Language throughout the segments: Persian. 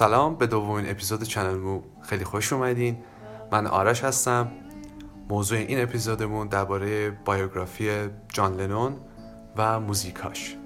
سلام به دومین اپیزود چنل مو. خیلی خوش اومدین. من آرش هستم. موضوع این اپیزودمون درباره بایوگرافی جان لنون و موزیکاش.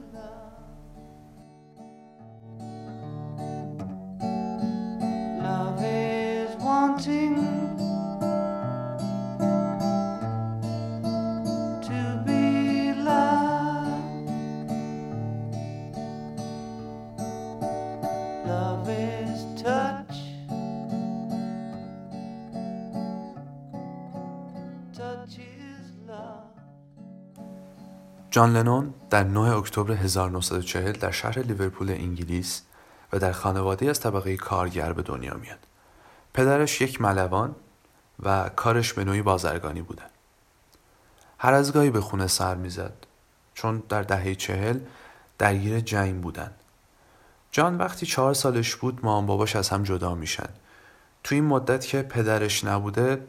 جان لنون در 9 اکتبر 1940 در شهر لیورپول انگلیس و در خانواده از طبقه کارگر به دنیا میاد. پدرش یک ملوان و کارش به نوعی بازرگانی بوده. هر از گاهی به خونه سر می‌زد چون در دهه چهل درگیر جنگ بودن. جان وقتی چهار سالش بود مام باباش از هم جدا میشن. تو این مدت که پدرش نبوده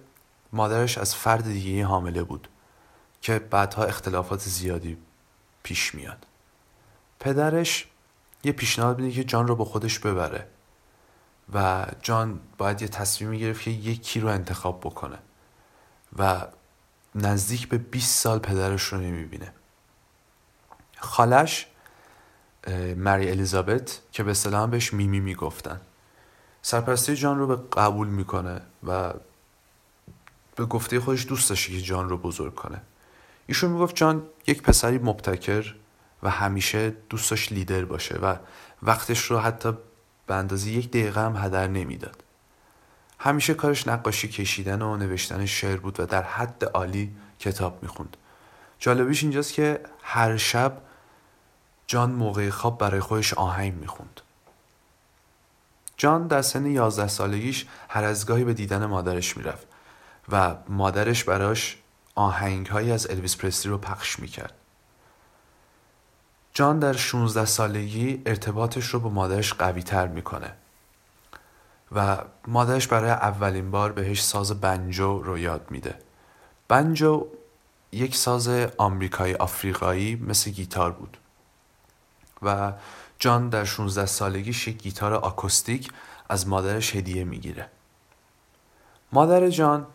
مادرش از فرد دیگه حامله بود. که بعدها اختلافات زیادی پیش میاد. پدرش یه پیشنهاد میده که جان رو با خودش ببره و جان باید یه تصمیم گرفت که یکی رو انتخاب بکنه و نزدیک به 20 سال پدرش رو نمی‌بینه. خالش مری الیزابت که به اصطلاح بهش میمی می‌گفتن. سرپرستی جان رو به قبول می‌کنه و به گفته خودش دوست داشته که جان رو بزرگ کنه. ایشون می‌گفت جان یک پسری مبتکر و همیشه دوست داشت لیدر باشه و وقتش رو حتی به اندازه یک دقیقه هم هدر نمی‌داد. همیشه کارش نقاشی کشیدن و نوشتن شعر بود و در حد عالی کتاب می‌خوند. جالبیش اینجاست که هر شب جان موقع خواب برای خودش آهنگ می‌خوند. جان در سن 11 سالگیش هر از گاهی به دیدن مادرش می‌رفت و مادرش براش آهنگ هایی از الویس پرسلی رو پخش می‌کرد. جان در 16 سالگی ارتباطش رو با مادرش قوی تر می‌کنه و مادرش برای اولین بار بهش ساز بنجو رو یاد میده. بنجو یک ساز آمریکایی آفریقایی مثل گیتار بود و جان در 16 سالگیش یک گیتار آکوستیک از مادرش هدیه می‌گیره. مادر جان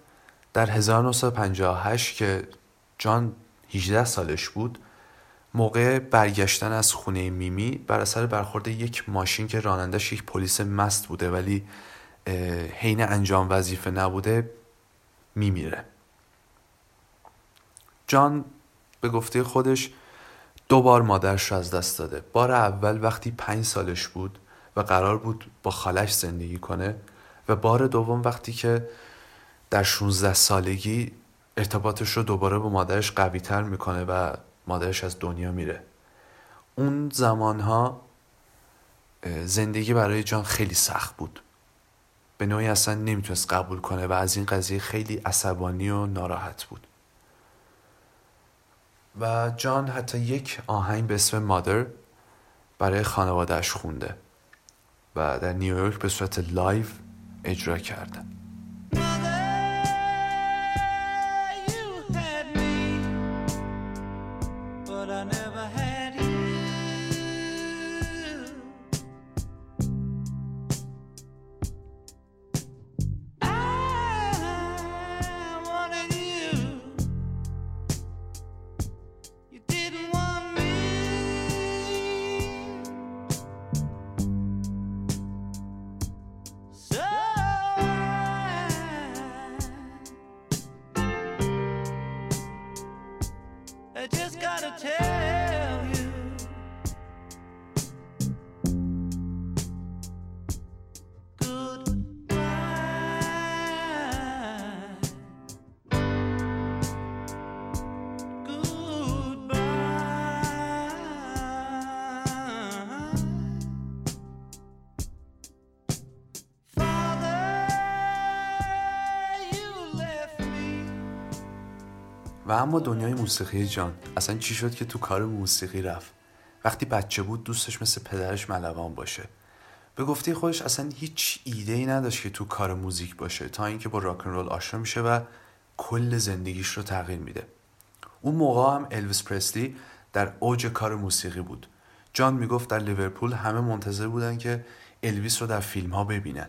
در 1958 که جان 18 سالش بود موقع برگشتن از خونه میمی بر اثر برخورد یک ماشین که رانندش یک پلیس مست بوده ولی حین انجام وظیفه نبوده میمیره. جان به گفته خودش دو بار مادرش رو از دست داده. بار اول وقتی پنج سالش بود و قرار بود با خالش زندگی کنه و بار دوم وقتی که در 16 سالگی ارتباطش رو دوباره با مادرش قوی تر می‌کنه و مادرش از دنیا میره. اون زمانها زندگی برای جان خیلی سخت بود. به نوعی اصلا نمی‌تونست قبول کنه و از این قضیه خیلی عصبانی و ناراحت بود. و جان حتی یک آهنگ به اسم مادر برای خانوادهش خونده و در نیویورک به صورت لایو اجرا کرده. اما دنیای موسیقی جان اصلا چی شد که تو کار موسیقی رفت؟ وقتی بچه بود دوستش مثل پدرش ملوان باشه. به گفته خودش اصلا هیچ ایده ای نداشت که تو کار موزیک باشه تا اینکه با راکن رول آشنا میشه و کل زندگیش رو تغییر میده. اون موقع هم الویس پرسلی در اوج کار موسیقی بود. جان می‌گفت در لیورپول همه منتظر بودن که الویس رو در فیلم ها ببینن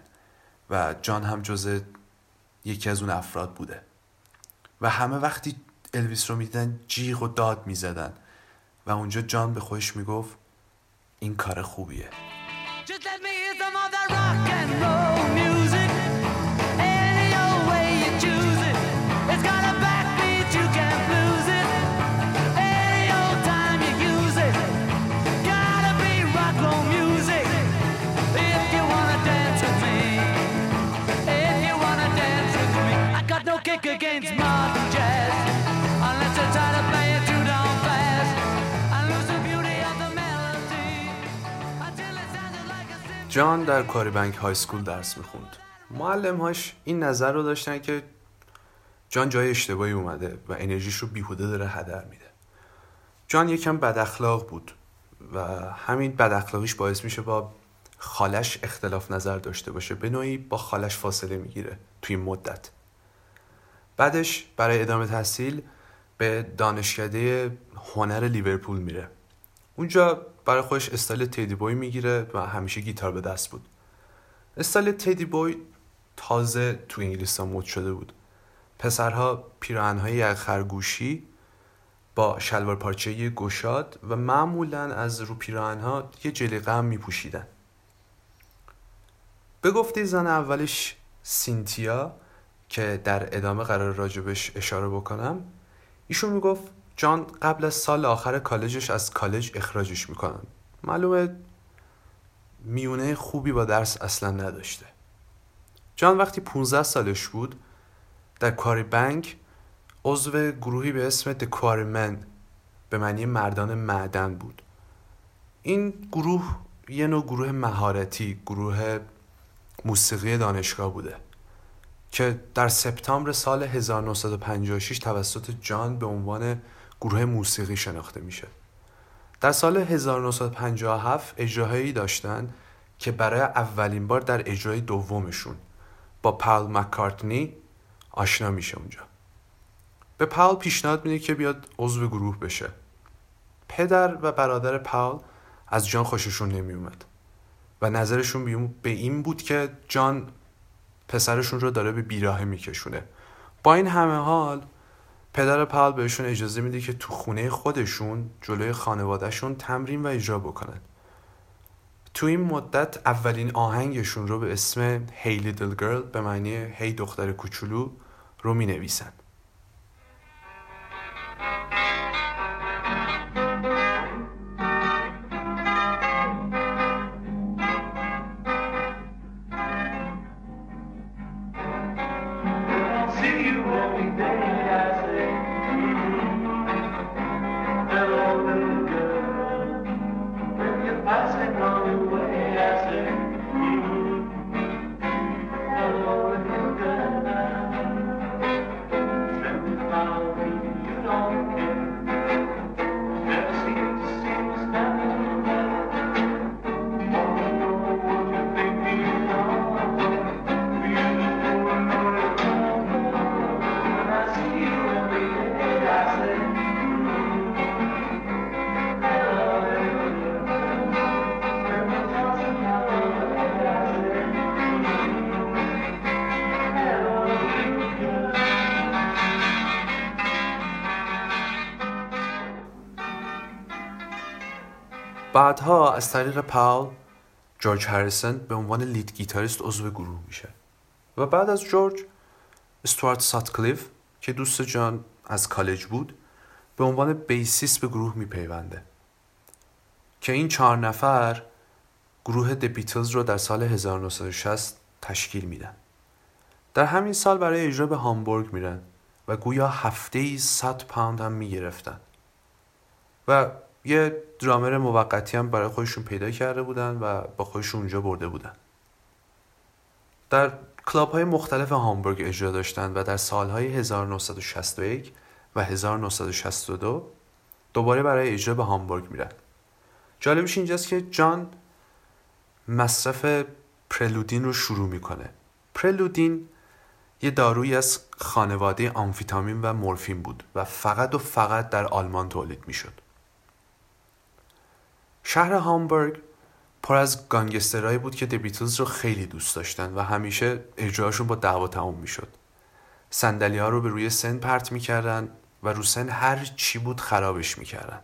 و جان هم جز یکی از اون افراد بوده. و همه وقتی الویس رو می‌دیدن جیغ و داد می‌زدن. و اونجا جان به خودش می‌گفت این کار خوبیه. جان در کاریبنک های سکول درس می‌خوند. معلمهاش این نظر رو داشتن که جان جای اشتباهی اومده و انرژیش رو بیهوده داره هدر میده. جان یکم بد اخلاق بود و همین بد اخلاقیش باعث میشه با خالش اختلاف نظر داشته باشه. به نوعی با خالش فاصله می‌گیره توی مدت. بعدش برای ادامه تحصیل به دانشکده هنر لیورپول میره. اونجا برای خودش استایل تیدی بوی می‌گیره و همیشه گیتار به دست بود. استایل تیدی بوی تازه تو انگلیس مد شده بود. پسرها پیراهنهای یک خرگوشی با شلوار پارچه گشاد و معمولا از رو پیراهنها یه جلیقه هم میپوشیدن. به گفته زن اولش سینتیا که در ادامه قرار راجبش اشاره بکنم ایشون می‌گفت جان قبل از سال آخر کالجش از کالج اخراجش می‌کنن. معلومه میونه خوبی با درس اصلا نداشته. جان وقتی 15 سالش بود در کاری بنک عضو گروهی به اسم Quarrymen به معنی مردان معدن بود. این گروه یه نوع گروه مهارتی گروه موسیقی دانشگاه بوده که در سپتامبر سال 1956 توسط جان به عنوان گروه موسیقی شناخته میشه. در سال 1957 اجراهایی داشتن که برای اولین بار در اجرای دومشون با پال مکارتنی آشنا میشه اونجا. به پاول پیشنهاد میده که بیاد عضو گروه بشه. پدر و برادر پاول از جان خوششون نمیومد و نظرشون به این بود که جان پسرشون رو داره به بیراهه میکشونه. با این همه حال پدر پاول بهشون اجازه میده که تو خونه خودشون جلوی خانوادهشون تمرین و اجرا بکنن. تو این مدت اولین آهنگشون رو به اسم هی لیدل گرل به معنی هی دختر کوچولو رو می نویسن پاول جورج هریسون به عنوان لید گیتاریست عضو گروه میشه. و بعد از جورج استوارت ساتکلیف که دوست جان از کالج بود به عنوان بیسیست به گروه میپیونده. که این چهار نفر گروه د بیتلز رو در سال 1960 تشکیل میدن. در همین سال برای اجرا به هامبورگ میرن و گویا هفته ای 100 پوند هم می‌گرفتن. و یه درامر موقتی هم برای خودشون پیدا کرده بودن و با خودشون اونجا برده بودن. در کلاب های مختلف هامبورگ اجرا داشتن و در سالهای 1961 و 1962 دوباره برای اجرا به هامبورگ میرن. جالبش اینجاست که جان مصرف پرلودین رو شروع می‌کنه. پرلودین یه دارویی از خانواده آمفیتامین و مورفین بود و فقط و فقط در آلمان تولید می‌شد. شهر هامبورگ پر از گانگسترهایی بود که The Beatles رو خیلی دوست داشتن و همیشه اجراشون با دعوا تموم می‌شد. صندلی ها رو به روی سن پرت می‌کردن و رو سن هر چی بود خرابش می‌کردن.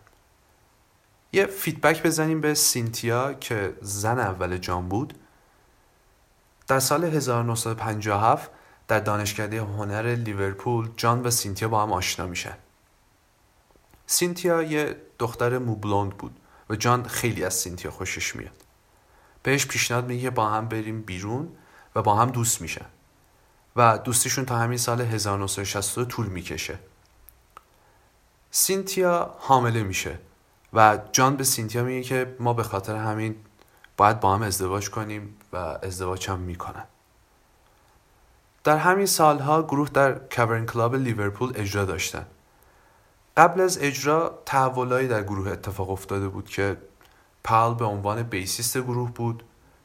یه feedback بزنیم به سینتیا که زن اول جان بود. در سال 1957 در دانشکده هنر لیورپول جان و سینتیا با هم آشنا میشن. سینتیا یه دختر موبلوند بود. و جان خیلی از سینتیا خوشش میاد. بهش پیشنهاد میگه با هم بریم بیرون و با هم دوست میشن. و دوستیشون تا همین سال 1962 طول می‌کشه. سینتیا حامله میشه و جان به سینتیا میگه که ما به خاطر همین باید با هم ازدواج کنیم و ازدواج هم می‌کنن. در همین سالها گروه در Cavern Club لیورپول اجرا داشتن. قبل از اجرا تحولایی در گروه اتفاق افتاده بود که پال به عنوان bassist گروه بود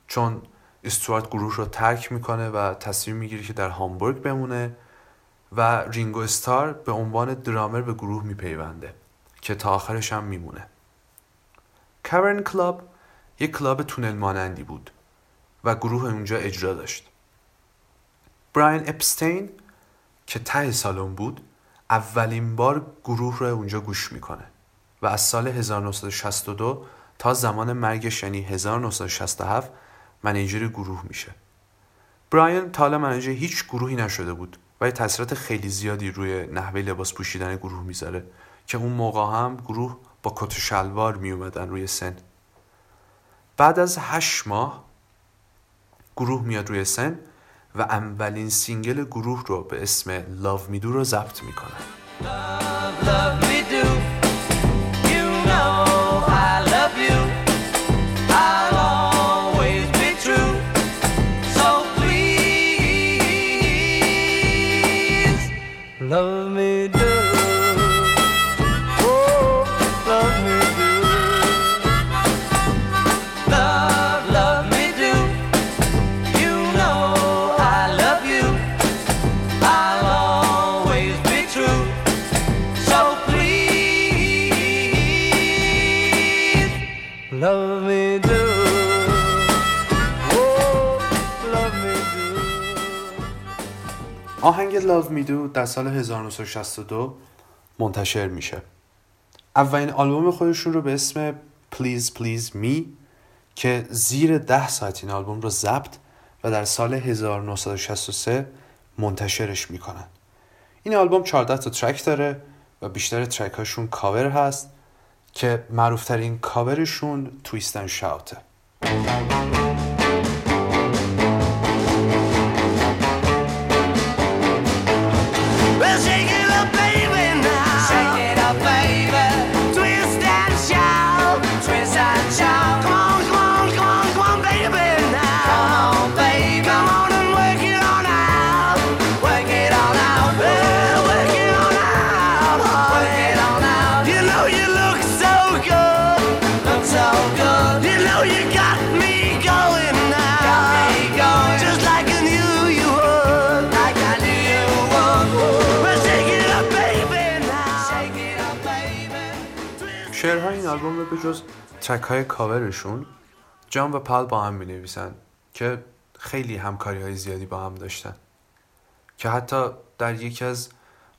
چون استوارت گروه رو ترک می‌کنه و تصمیم می‌گیره که در هامبورگ بمونه و رینگو استار به عنوان درامر به گروه میپیونده که تا آخرش هم میمونه. Cavern Club یک کلاب تونل مانندی بود و گروه اونجا اجرا داشت. براین اپستین که ته سالن بود اولین بار گروه رو اونجا گوش می‌کنه و از سال 1962 تا زمان مرگش یعنی 1967 منیجر گروه میشه. براین تا حالا منیجر هیچ گروهی نشده بود ولی تاثیرات خیلی زیادی روی نحوه لباس پوشیدن گروه می‌ذاره که اون موقع هم گروه با کت و شلوار میومدن روی سن. بعد از هشت ماه گروه میاد روی سن و اولین سینگل گروه رو به اسم Love Me Do رو ضبط می‌کنن آهنگ Me Do در سال 1962 منتشر میشه. اولین آلبوم خودشون رو به اسم Please Please Me که زیر ده ساعت این آلبوم رو ضبط و در سال 1963 منتشرش می‌کنن. این آلبوم 14 تا ترک داره و بیشتر ترک هاشون کاور هست که معروفترین کاورشون تویست and شاوته Well, shake it آلبوم به جز ترک های کاورشون جان و پال با هم می نویسن که خیلی همکاری های زیادی با هم داشتن. که حتی در یکی از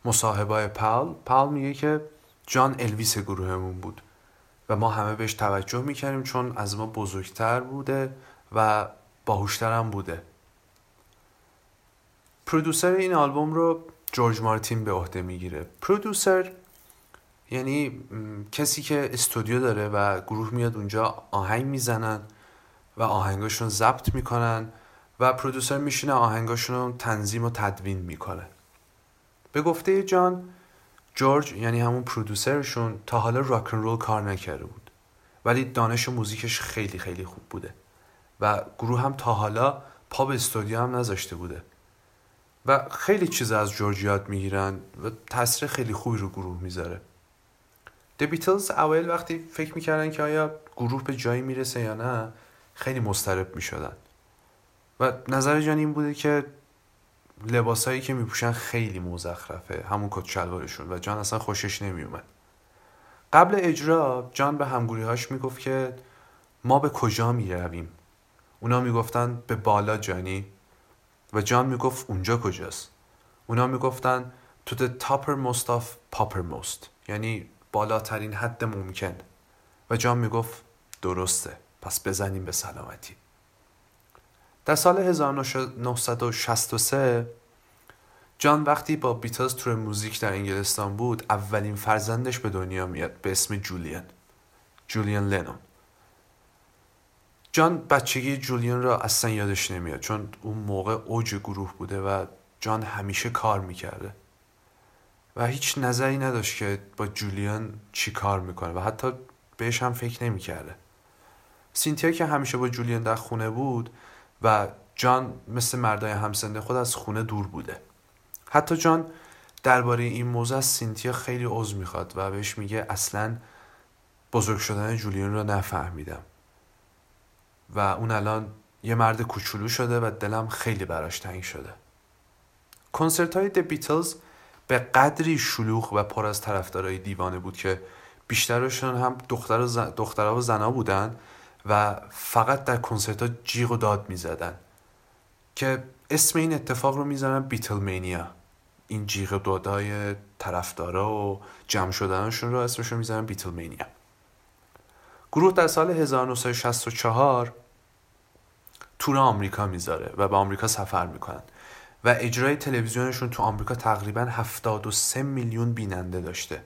مصاحبه پال پال میگه که جان الویس گروهمون بود و ما همه بهش توجه می‌کردیم چون از ما بزرگتر بوده و باهوشتر بوده. پرودوسر این آلبوم رو جورج مارتین به عهده می‌گیره. پرودوسر یعنی کسی که استودیو داره و گروه میاد اونجا آهنگ می‌زنن و آهنگاشون ضبط می‌کنن و پرودوسر میشینه آهنگاشون رو تنظیم و تدوین می‌کنه. به گفته جان جورج یعنی همون پرودوسرشون تا حالا راکن رول کار نکرده بود. ولی دانش موزیکش خیلی خیلی خوب بوده. و گروه هم تا حالا پا به استودیو هم نذاشته بوده. و خیلی چیز از جورج یاد می‌گیرن و تاثیر خیلی خوبی رو گروه می‌ذاره. د بیتلز اوایل وقتی فکر می‌کردن که آیا گروه به جایی می‌رسه یا نه خیلی مضطرب می‌شدن. و نظر جان این بوده که لباسایی که میپوشن خیلی مزخرفه همون کت شلوارشون. و جان اصلا خوشش نمیومد قبل اجرا جان به همگوریهاش می‌گفت که ما به کجا می رویم اونا می‌گفتن به بالا جانی. و جان می‌گفت اونجا کجاست؟ اونا می‌گفتن to the toppermost of poppermost. یعنی بالاترین حد ممکن. و جان می‌گفت درسته پس بزنیم به سلامتی. در سال 1963 جان وقتی با بیتلز تور موزیک در انگلستان بود اولین فرزندش به دنیا میاد به اسم جولیان. جولیان لنون. جان بچگی جولیان را اصلا یادش نمیاد چون اون موقع اوج گروه بوده و جان همیشه کار می‌کرده. و هیچ نظری نداشت که با جولیان چی کار می‌کنه و حتی بهش هم فکر نمی‌کرده. سینتیا که همیشه با جولیان در خونه بود و جان مثل مردای همسنده خود از خونه دور بوده. حتی جان درباره این موضوع از سینتیا خیلی عذر می‌خواد و بهش میگه اصلا بزرگ شدن جولیان رو نفهمیدم. و اون الان یه مرد کوچولو شده و دلم خیلی براش تنگ شده. کنسرت های د بیتلز به قدری شلوغ و پر از طرفدارای دیوانه بود که بیشترشون هم دختر زن... دخترها و زنا بودن و فقط در کنسرت ها جیغ و داد می‌زدن که اسم این اتفاق رو می‌زنن بیتل مینیا این جیغ و دادای طرفدارا و جمع شدنشون رو اسمش رو می‌زنن بیتل مینیا گروه در سال 1964 تور آمریکا می‌ذاره و به آمریکا سفر می‌کنن. و اجرای تلویزیونشون تو آمریکا تقریبا 73 میلیون بیننده داشته.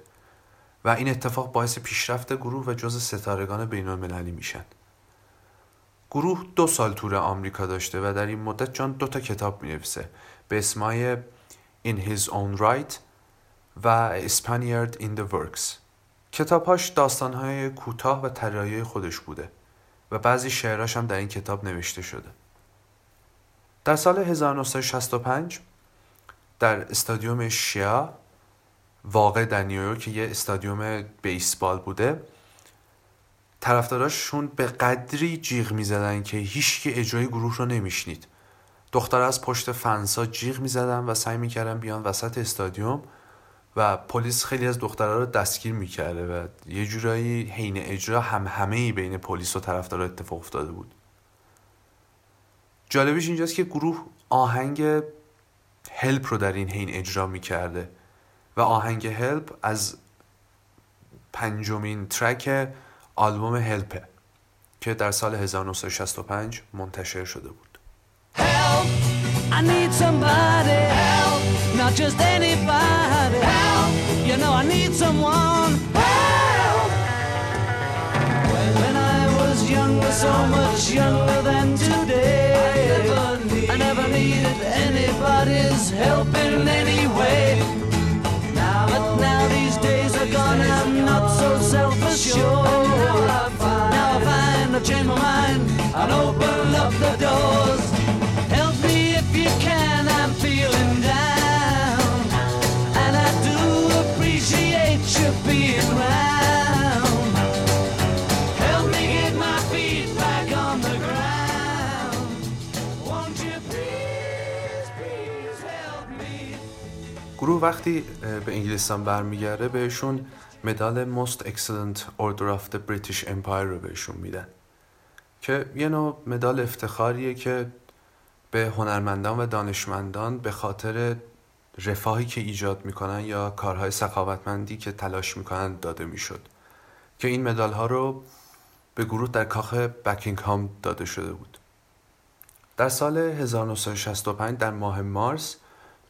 و این اتفاق باعث پیشرفت گروه و جز ستارگان بین المللی میشن. گروه دو سال تور آمریکا داشته و در این مدت جان دو تا کتاب می‌نویسه. به اسمای In His Own Right و Spaniard in the Works. کتابهاش داستانهای کوتاه و ترایای خودش بوده و بعضی شعراش هم در این کتاب نوشته شده. در سال 1965 در استادیوم شیا واقع در نیویورک یه استادیوم بیسبال بوده طرفداراشون به قدری جیغ می‌زدن که هیچکی اجرای گروه رو نمیشنید. دختر از پشت فنسا جیغ می‌زدن و سعی می‌کردن بیان وسط استادیوم و پلیس خیلی از دخترها رو دستگیر می‌کرده و یه جورایی حین اجرا هم همه بین پلیس و طرفدارا اتفاق افتاده بود. جالبش اینجاست که گروه آهنگ هلپ رو در این حین اجرا می‌کرده و آهنگ هلپ از پنجمین ترک آلبوم هلپه که در سال 1965 منتشر شده بود Help! I need somebody. Help! Not just anybody. Help! You know I need someone. Help! When I was younger, so much younger than today, anybody's help in any. Now, but now these days are gone, I'm not so self-assured. Now I find I've changed my mind and open up the doors. گروه وقتی به انگلستان برمیگرده بهشون مدال Most Excellent Order of the British Empire رو بهشون میدن. که یه نوع مدال افتخاریه که به هنرمندان و دانشمندان به خاطر رفاهی که ایجاد می‌کنن یا کارهای سخاوتمندی که تلاش می‌کنن داده می‌شد. که این مدال ها رو به گروه در کاخ بکینگهام داده شده بود. در سال 1965 در ماه مارس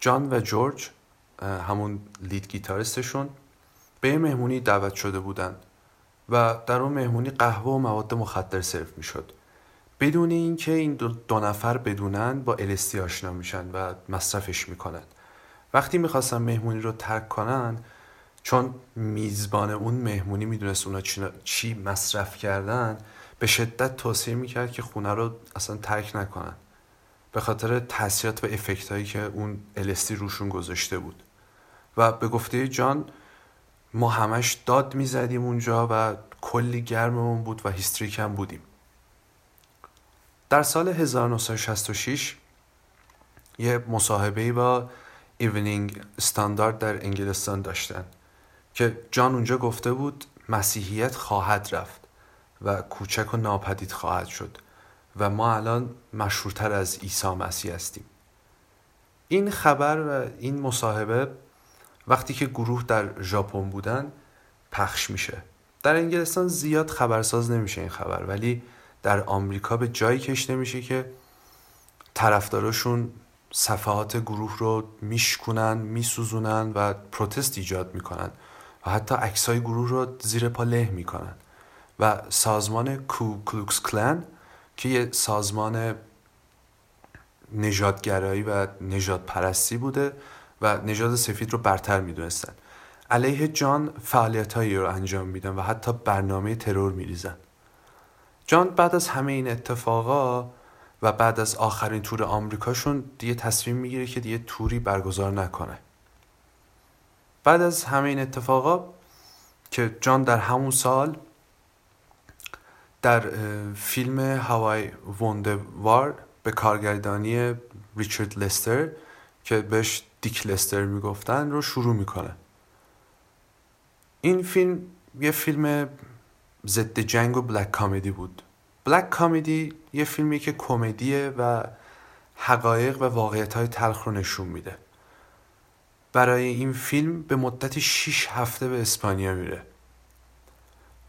جان و جورج همون لید گیتاریستشون به یه مهمونی دعوت شده بودن و در اون مهمونی قهوه و مواد مخدر سرو می‌شد. بدون اینکه این دو, نفر بدونن با LSD آشنا میشن و مصرفش می‌کنن. وقتی می‌خواستن مهمونی رو ترک کنن چون میزبان اون مهمونی می‌دونست اونا چی, مصرف کردن به شدت توصیه می‌کرد که خونه رو اصلا ترک نکنن. به خاطر تاثیرات و افکت هایی که اون LSD روشون گذاشته بود. و به گفته جان ما همش داد می‌زدیم اونجا و کلی گرممون بود و هیستریک هم بودیم. در سال 1966 یه مصاحبه با Evening Standard در انگلستان داشتن که جان اونجا گفته بود مسیحیت خواهد رفت و کوچک و ناپدید خواهد شد و ما الان مشهورتر از عیسی مسیح هستیم. این خبر و این مصاحبه وقتی که گروه در ژاپن بودن پخش میشه. در انگلستان زیاد خبرساز نمیشه این خبر ولی در آمریکا به جایی کشته میشه که طرفداراشون صفحات گروه رو میشکنن میسوزونن و پروتست ایجاد می‌کنن و حتی عکسای گروه رو زیر پا له می‌کنن. و سازمان کو کلوکس کلن که یه سازمان نژادگرایی و نژاد پرستی بوده و نژاد سفید رو برتر می‌دونستن. علیه جان فعالیت رو انجام میدن و حتی برنامه ترور میریزن. جان بعد از همه این اتفاقا و بعد از آخرین تور آمریکاشون دیگه تصمیم می‌گیره که دیگه توری برگزار نکنه. بعد از همه این اتفاقا که جان در همون سال در فیلم هوای وار به کارگردانی ریچارد لستر که بهش دیک لستر می‌گفتن رو شروع می‌کنه. این فیلم یه فیلم ضد جنگ و بلک کامدی بود. بلک کامدی یه فیلمی که کمدیه و حقایق و واقعیت های تلخ رو نشون میده. برای این فیلم به مدت 6 هفته به اسپانیا میره.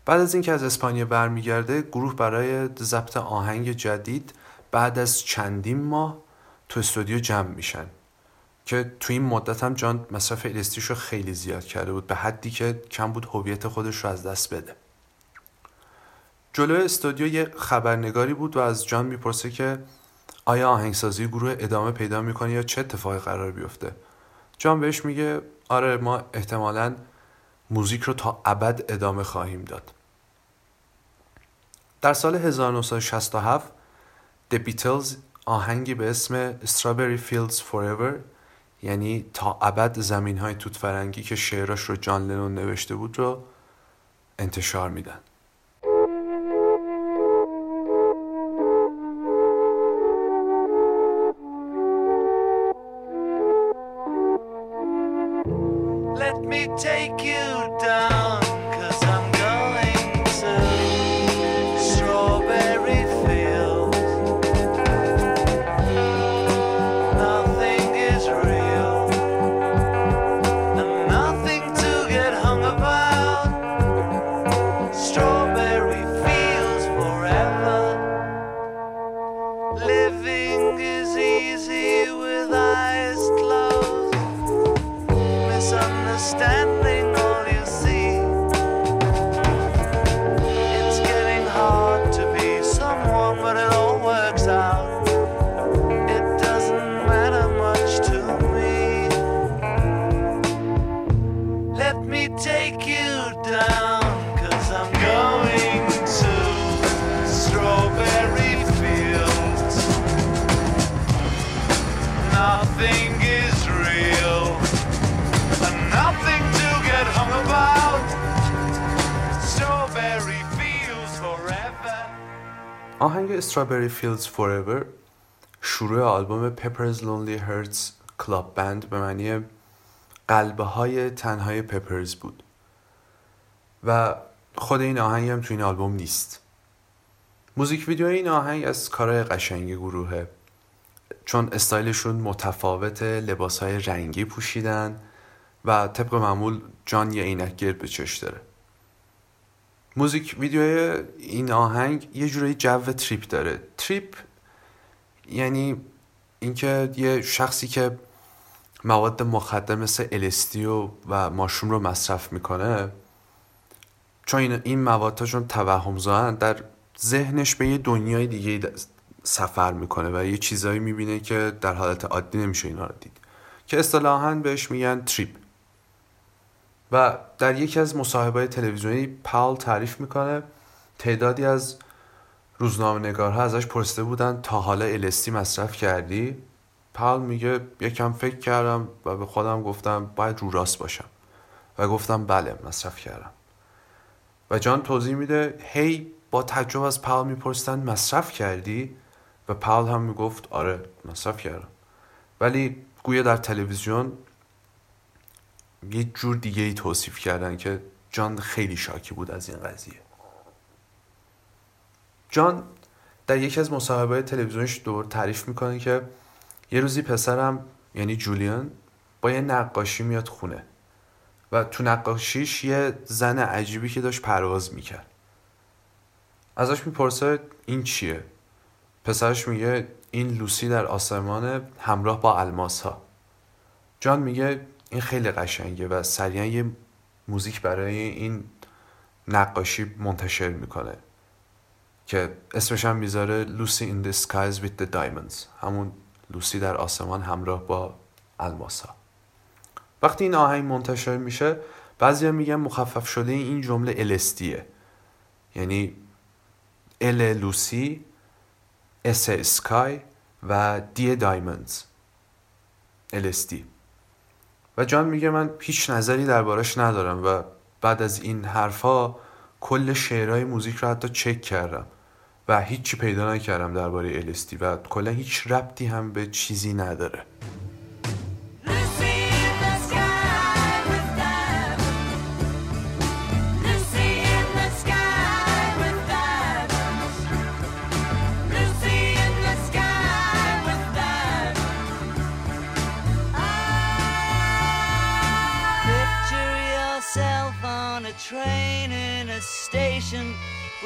بعد از اینکه از اسپانیا برمیگرده گروه برای ضبط آهنگ جدید بعد از چندین ماه تو استودیو جمع میشن. که تو این مدت هم جان مصرف الستیش رو خیلی زیاد کرده بود به حدی که کم بود هویت خودش رو از دست بده. جلوی استودیو یه خبرنگاری بود و از جان می‌پرسه که آیا آهنگسازی گروه ادامه پیدا می‌کنه یا چه اتفاقی قرار بیفته؟ جان بهش میگه آره ما احتمالا موزیک رو تا ابد ادامه خواهیم داد. در سال 1967 The Beatles آهنگی به اسم Strawberry Fields Forever یعنی تا ابد زمین های توت فرنگی که شعراش رو جان لنون نوشته بود رو انتشار میدن. Let me take you down, Strawberry Fields Forever شروع آلبوم Pepper's Lonely Hearts Club Band به معنی قلبه های تنهای پپرز بود و خود این آهنگ هم تو این آلبوم نیست. موزیک ویدیو این آهنگ از کارهای قشنگ گروهه. چون استایلشون متفاوت لباس های رنگی پوشیدن و طبق معمول جان یه عینک گرد به چش داره. موزیک ویدیوی این آهنگ یه جورایی جو تریپ داره. تریپ یعنی اینکه یه شخصی که مواد مخدر مثل LSD و, ماشروم رو مصرف می‌کنه چون این, این مواد چون توهم در ذهنش به یه دنیای دیگه سفر می‌کنه و یه چیزایی می‌بینه که در حالت عادی نمیشه اینا رو دید. که اصطلاحا بهش میگن تریپ. و در یکی از مصاحبه تلویزیونی پاول تعریف می‌کنه تعدادی از روزنامه نگارها ازش پرسیده بودن تا حالا الستی مصرف کردی؟ پاول میگه یکم فکر کردم و به خودم گفتم باید رو راست باشم و گفتم بله مصرف کردم و جان توضیح میده هی با تعجب از پاول میپرسیدن مصرف کردی؟ و پاول هم می‌گفت آره مصرف کردم ولی گویا در تلویزیون یه جور دیگه ای توصیف کردن که جان خیلی شاکی بود از این قضیه. جان در یکی از مصاحبه تلویزیونش دور تعریف می‌کنه که یه روزی پسرم یعنی جولیان با یه نقاشی میاد خونه و تو نقاشیش یه زن عجیبی که داشت پرواز می‌کرد. ازش می‌پرسه این چیه؟ پسرش میگه این لوسی در آسمان همراه با الماس ها جان میگه این خیلی قشنگه و سریعا یه موزیک برای این نقاشی منتشر می‌کنه که اسمش هم می‌ذاره لوسی in the skies with the diamonds. همون لوسی در آسمان همراه با الماس ها وقتی این آهنگ منتشر میشه بعضی میگن مخفف شده این جمله LSDه یعنی ال لوسی اس اسکای و دی دایموندز LSD و جان میگه من هیچ نظری دربارش ندارم و بعد از این حرفا کل شعرهای موزیک رو حتی چک کردم و هیچی پیدا نکردم درباره LSD و کلا هیچ ربطی هم به چیزی نداره.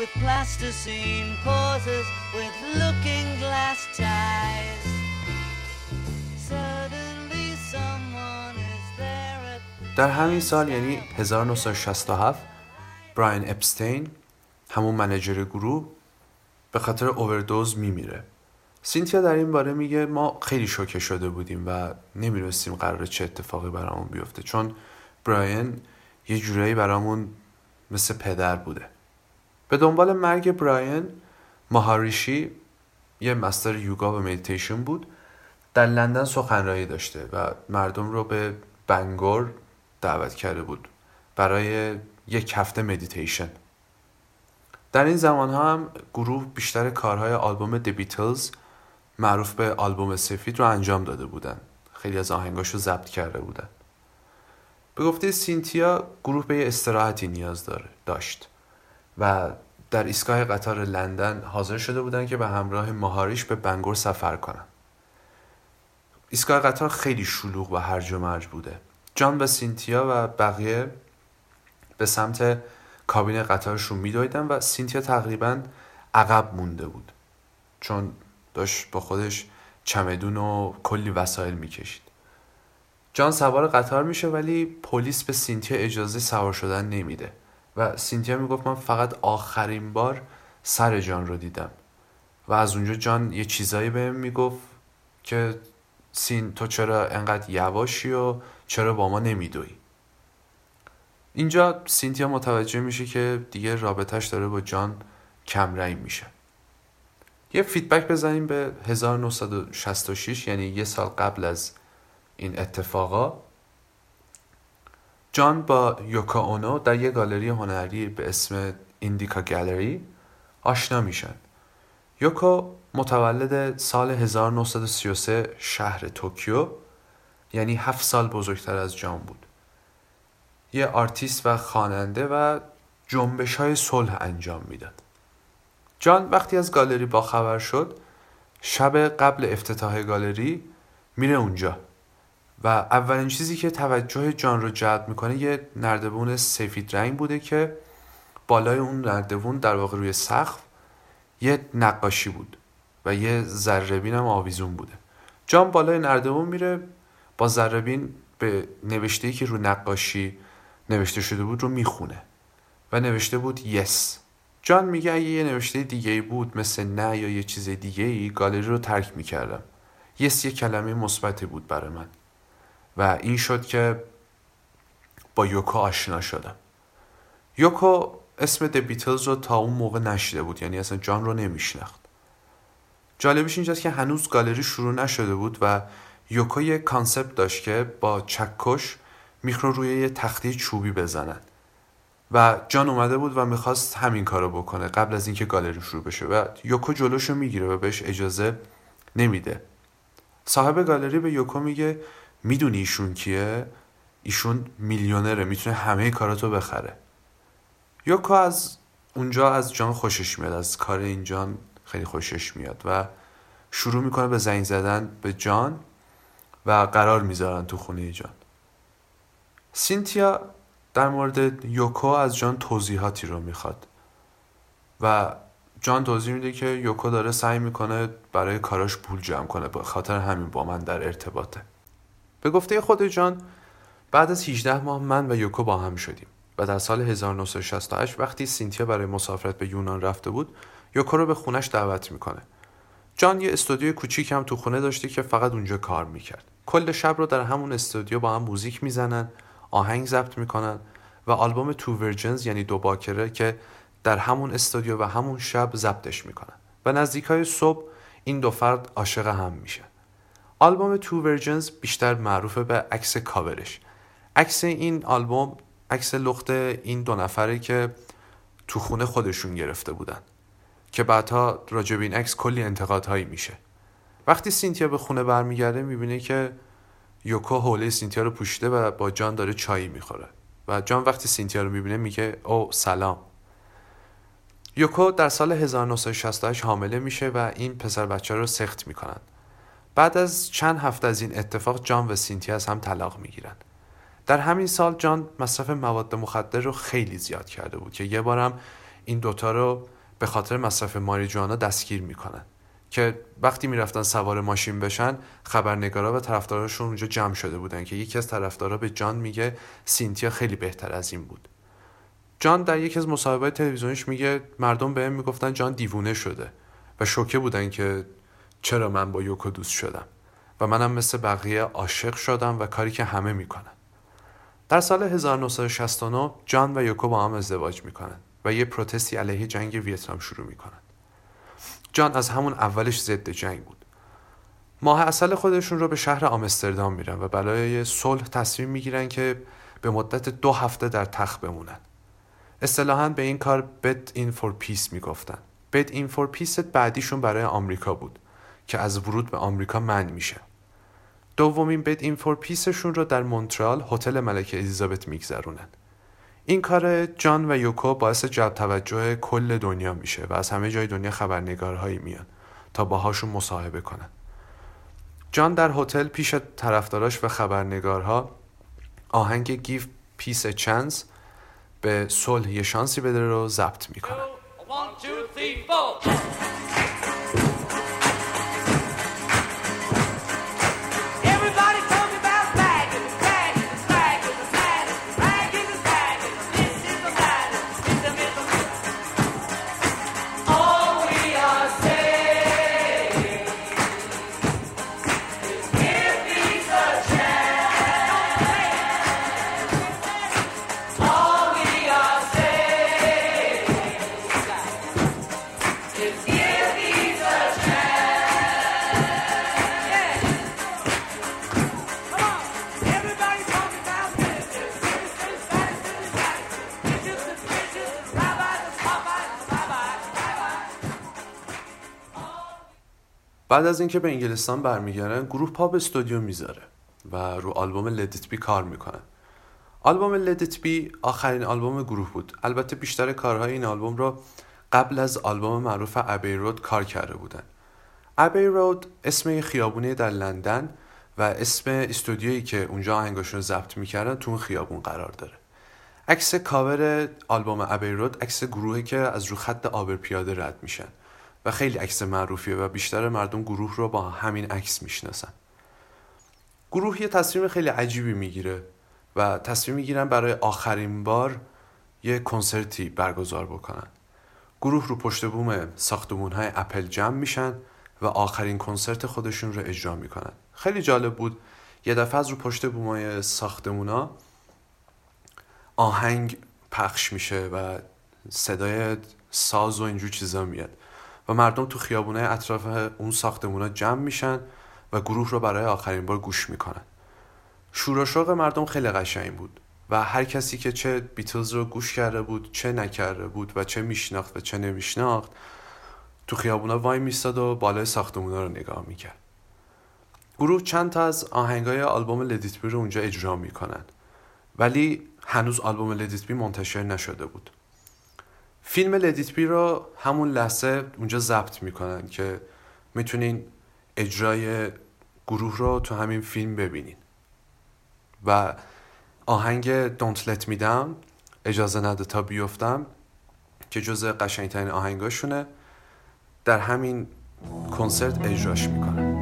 With plasticine pauses with looking glass ties. در همین سال یعنی 1967 براین اپستین همون منیجر گروه به خاطر اووردوز میمیره سینتیا در این باره میگه ما خیلی شوکه شده بودیم و نمی‌دونستیم قرار چه اتفاقی برامون بیفته چون براین یه جورایی برامون مثل پدر بوده به دنبال مرگ براین ماهاریشی یه master یوگا و مدیتیشن بود. در لندن سخنرانی داشته و مردم رو به بنگور دعوت کرده بود برای یک هفته مدیتیشن. در این زمان ها هم گروه بیشتر کارهای آلبوم The Beatles معروف به آلبوم سفید رو انجام داده بودن. خیلی از آهنگاش رو ضبط کرده بودن. به گفته سینتیا گروه به یه استراحتی نیاز داره داشت. و در ایستگاه قطار لندن حاضر شده بودن که به همراه ماهاریش به بنگور سفر کنن. ایستگاه قطار خیلی شلوغ و هرج و مرج بوده. جان و سینتیا و بقیه به سمت کابین قطارشون میدویدن و سینتیا تقریبا عقب مونده بود. چون داشت با خودش چمدون و کلی وسایل می‌کشید. جان سوار قطار میشه ولی پلیس به سینتیا اجازه سوار شدن نمیده. و سینتیا می‌گفت من فقط آخرین بار سر جان رو دیدم. و از اونجا جان یه چیزایی بهم می‌گفت که سین تو چرا انقدر یواشی و چرا با ما نمیدوی؟ اینجا سینتیا متوجه میشه که دیگه رابطهش داره با جان کمرنگ میشه. یه feedback بزنیم به 1966 یعنی یه سال قبل از این اتفاقا. جان با یوکو اونو در یه گالری هنری به اسم Indica Gallery آشنا میشن. یوکو متولد سال 1933 شهر توکیو یعنی هفت سال بزرگتر از جان بود. یه آرتیست و خواننده و جنبش های صلح انجام می‌داد. جان وقتی از گالری باخبر شد شب قبل افتتاح گالری میره اونجا. و اولین چیزی که توجه جان رو جلب می‌کنه یه نردبون سفید رنگ بوده که بالای اون نردبون در واقع روی سقف یه نقاشی بود و یه ذرهبین هم آویزون بوده. جان بالای نردبون میره با ذرهبین به نوشته که رو نقاشی نوشته شده بود رو می‌خونه و نوشته بود یس. جان میگه اگه یه نوشته دیگه ای بود مثل نه یا یه چیز دیگه ای گالری رو ترک می‌کردم. یس یه کلمه مثبتی بود برای من. و این شد که با یوکو آشنا شدم. یوکو اسم د بیتلز رو تا اون موقع نشیده بود یعنی اصلا جان رو نمیشناخت. جالبش اینجاست که هنوز گالری شروع نشده بود و یوکو یه concept داشت که با چکش میخ رو روی یه تخته چوبی بزنن. و جان اومده بود و می‌خواست همین کارو بکنه قبل از اینکه گالری شروع بشه. و یوکو جلوشو می‌گیره و بهش اجازه نمیده. صاحب گالری به یوکو میگه می‌دونی ایشون کیه؟ ایشون میلیونره می‌تونه همه کاراتو بخره. یوکو از اونجا از جان خوشش میاد از کار این جان خیلی خوشش میاد و شروع می‌کنه به زنگ زدن به جان و قرار می‌ذارن تو خونه جان. سینتیا در مورد یوکو از جان توضیحاتی رو می‌خواد و جان توضیح میده که یوکو داره سعی می‌کنه برای کاراش پول جمع کنه به خاطر همین با من در ارتباطه. به گفته خود جان بعد از 18 ماه من و یوکو با هم شدیم و در سال 1968 وقتی سینتیا برای مسافرت به یونان رفته بود یوکو رو به خونش دعوت می‌کنه. جان یه استودیو کوچیک هم تو خونه داشته که فقط اونجا کار می‌کرد. کل شب رو در همون استودیو با هم موزیک می‌زنن آهنگ ضبط می‌کنن و آلبوم تو ورجنز یعنی دو باکره که در همون استودیو و همون شب ضبطش می‌کنن. و نزدیک های صبح این دو فرد عاشق هم میشن. آلبوم تو ورجنز بیشتر معروفه به عکس کاورش. عکس این آلبوم عکس لخت این دو نفره که تو خونه خودشون گرفته بودن که بعدها راجب این عکس کلی انتقادهایی میشه. وقتی سینتیا به خونه برمیگرده می‌بینه که یوکو حوله سینتیا رو پوشیده و با جان داره چایی می‌خوره. و جان وقتی سینتیا رو می‌بینه میگه او سلام. یوکو در سال 1968 حامله میشه و این پسر بچه رو سخت می‌کنن. بعد از چند هفته از این اتفاق جان و سینتیا از هم طلاق می‌گیرن. در همین سال جان مصرف مواد مخدر رو خیلی زیاد کرده بود که یه بارم این دوتا رو به خاطر مصرف ماریجوانا دستگیر می‌کنن که وقتی می‌رفتن سوار ماشین بشن خبرنگارا و طرفداراشون اونجا جمع شده بودن که یکی از طرفدارا به جان میگه سینتیا خیلی بهتر از این بود. جان در یکی از مصاحبه تلویزیونیش میگه مردم بهم می‌گفتن جان دیوونه شده و شوکه بودن که چرا من با یوکو دوست شدم؟ و منم مثل بقیه عاشق شدم و کاری که همه می‌کنن. در سال 1969 جان و یوکو با هم ازدواج می‌کنن و یه پروتستی علیه جنگ ویتنام شروع می‌کنن. جان از همون اولش ضد جنگ بود. ماه اصل خودشون رو به شهر آمستردام میرن و برای صلح تصمیم می‌گیرن که به مدت دو هفته در تخت بمونن. اصطلاحا به این کار bed-in for peace می‌گفتن. bed-in for peace بعدیشون برای آمریکا بود. که از ورود به آمریکا منع میشه. دومین bed-in for peace شون رو در مونترال هتل ملکه الیزابت میگذرونن. این کار جان و یوکو باعث جلب توجه کل دنیا میشه و از همه جای دنیا خبرنگارهایی میان تا باهاشون مصاحبه کنن. جان در هتل پیش طرفداراش و خبرنگارها آهنگ گیف پیس چانس به صلح یه شانسی بده رو ضبط می‌کنن. بعد از اینکه به انگلستان برمیگردن گروه پا تو استودیو می‌ذاره و رو آلبوم Let It Be کار می‌کنن. آلبوم Let It Be آخرین آلبوم گروه بود. البته بیشتر کارهای این آلبوم رو قبل از آلبوم معروف Abbey Road کار کرده بودن. Abbey Road اسم خیابونی در لندن و اسم استودیویی که اونجا آهنگاشون رو ضبط می‌کردن تو اون خیابون قرار داره. عکس کاور آلبوم Abbey Road عکس گروهی که از رو خط عابر پیاده رد میشن. و خیلی عکس معروفیه و بیشتر مردم گروه رو با همین عکس می‌شناسن. گروه یه تصمیم خیلی عجیبی می‌گیره و تصمیم می‌گیرن برای آخرین بار یه کنسرتی برگزار بکنن. گروه رو پشت بوم ساختمون های اپل جمع میشن و آخرین کنسرت خودشون رو اجرا می‌کنن. خیلی جالب بود. یه دفعه از رو پشت بوم های ساختمونا آهنگ پخش میشه و صدای ساز و اینجور چیزا میاد. و مردم تو خیابونه اطراف اون ساختمونا جمع میشن و گروه رو برای آخرین بار گوش می‌کنن. شور و شوق مردم خیلی قشنگ بود و هر کسی که چه بیتلز رو گوش کرده بود چه نکرده بود و چه میشناخت و چه نمیشناخت تو خیابونا وای میستاد و بالای ساختمونا رو نگاه می‌کرد. گروه چند تا از آهنگای آلبوم لدیت بی رو اونجا اجرا می‌کنن. ولی هنوز آلبوم Let It Be منتشر نشده بود. فیلم Let It Be رو همون لحظه اونجا ضبط می‌کنن که می‌تونین اجرای گروه رو تو همین فیلم ببینین. و آهنگ Don't Let Me Down اجازه نده تا بیفتم که جز قشنگترین آهنگاشونه در همین کنسرت اجراش می‌کنن.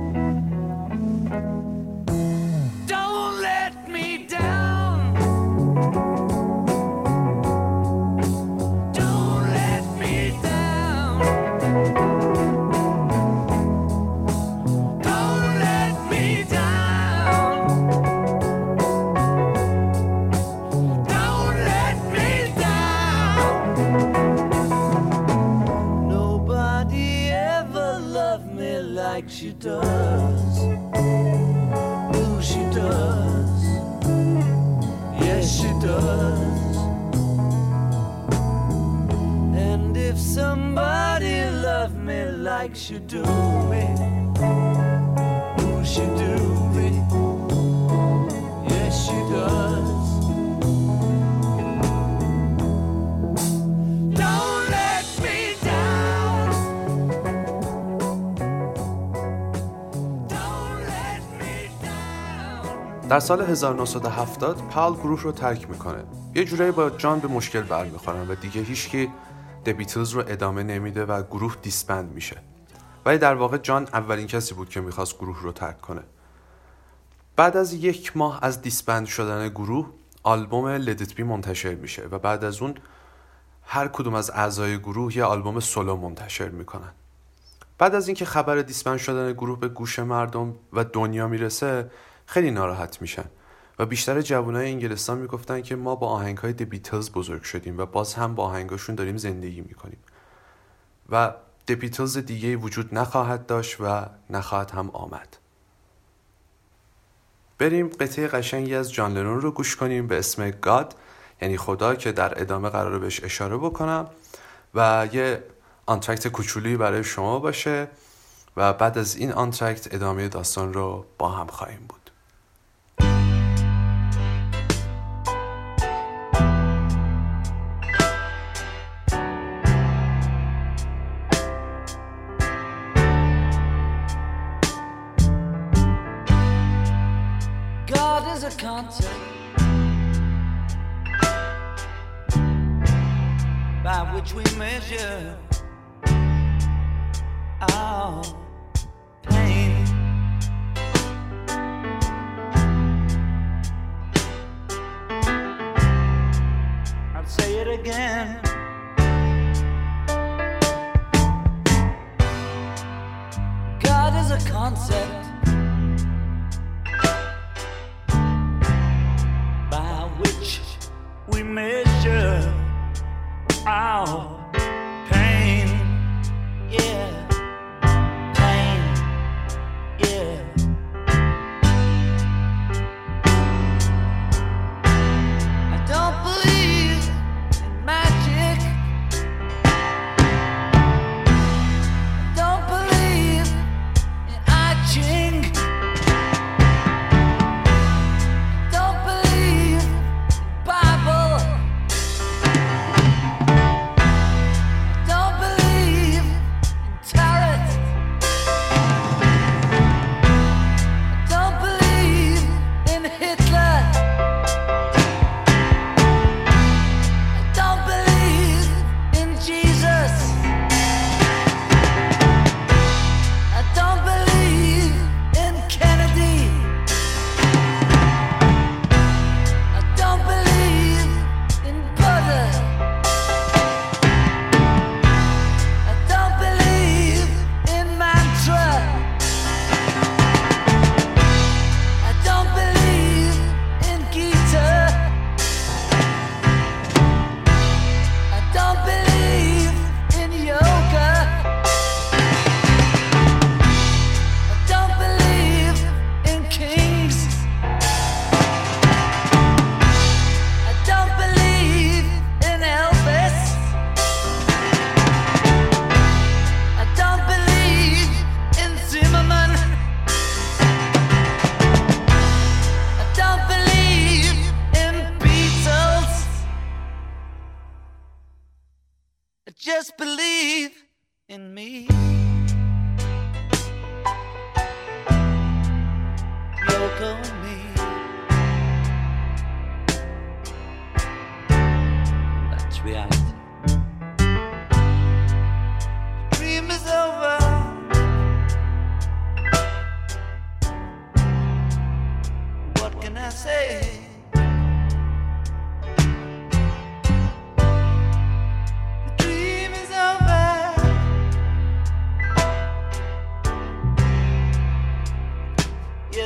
در سال 1970 پال گروه رو ترک می‌کنه. یه جورایی با جان به مشکل برمیخورن و دیگه هیچکی د رو ادامه نمیده و گروه disband میشه. ولی در واقع جان اولین کسی بود که می‌خواست گروه رو ترک کنه. بعد از یک ماه از disband شدن گروه آلبوم Let It Be منتشر میشه و بعد از اون هر کدوم از اعضای گروه یه آلبوم سولو منتشر می‌کنن. بعد از اینکه خبر disband شدن گروه به گوش مردم و دنیا می‌رسه خیلی ناراحت میشن و بیشتر جوانای انگلستان می‌گفتن که ما با آهنگ های بیتلز بزرگ شدیم و باز هم با آهنگاشون داریم زندگی می‌کنیم. و The Beatles دیگه وجود نخواهد داشت و نخواهد هم آمد. بریم قطعه قشنگی از جان لنون رو گوش کنیم به اسم God یعنی خدا که در ادامه قراره بهش اشاره بکنم و یه آنترکت کوچولویی برای شما باشه و بعد از این آنترکت ادامه داستان رو با هم خواهیم بود.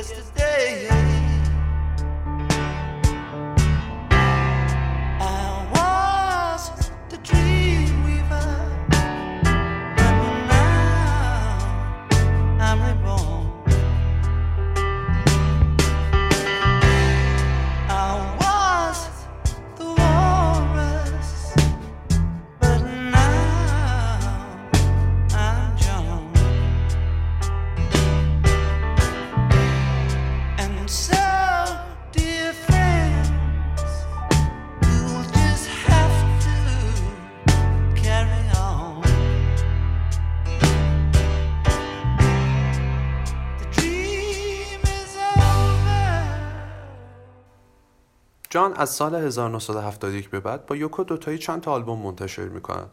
Yesterday, جان از سال 1971 به بعد با یوکو دوتایی چند تا آلبوم منتشر می‌کنن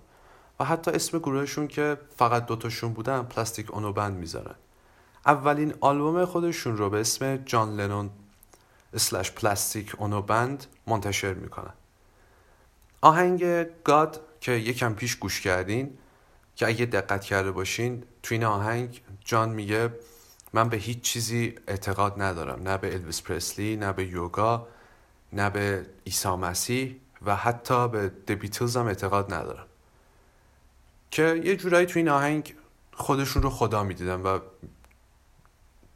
و حتی اسم گروهشون که فقط دوتاشون بودن Plastic Ono Band می‌ذارن. اولین آلبوم خودشون رو به اسم جان لنون slash Plastic Ono Band منتشر می‌کنن. آهنگ God که یکم پیش گوش کردین که اگه دقت کرده باشین تو این آهنگ جان میگه من به هیچ چیزی اعتقاد ندارم نه به الویس پرسلی نه به یوگا نه به عیسی مسیح و حتی به د بیتلز هم اعتقاد ندارم. که یه جورایی تو این آهنگ خودشون رو خدا می‌دیدن و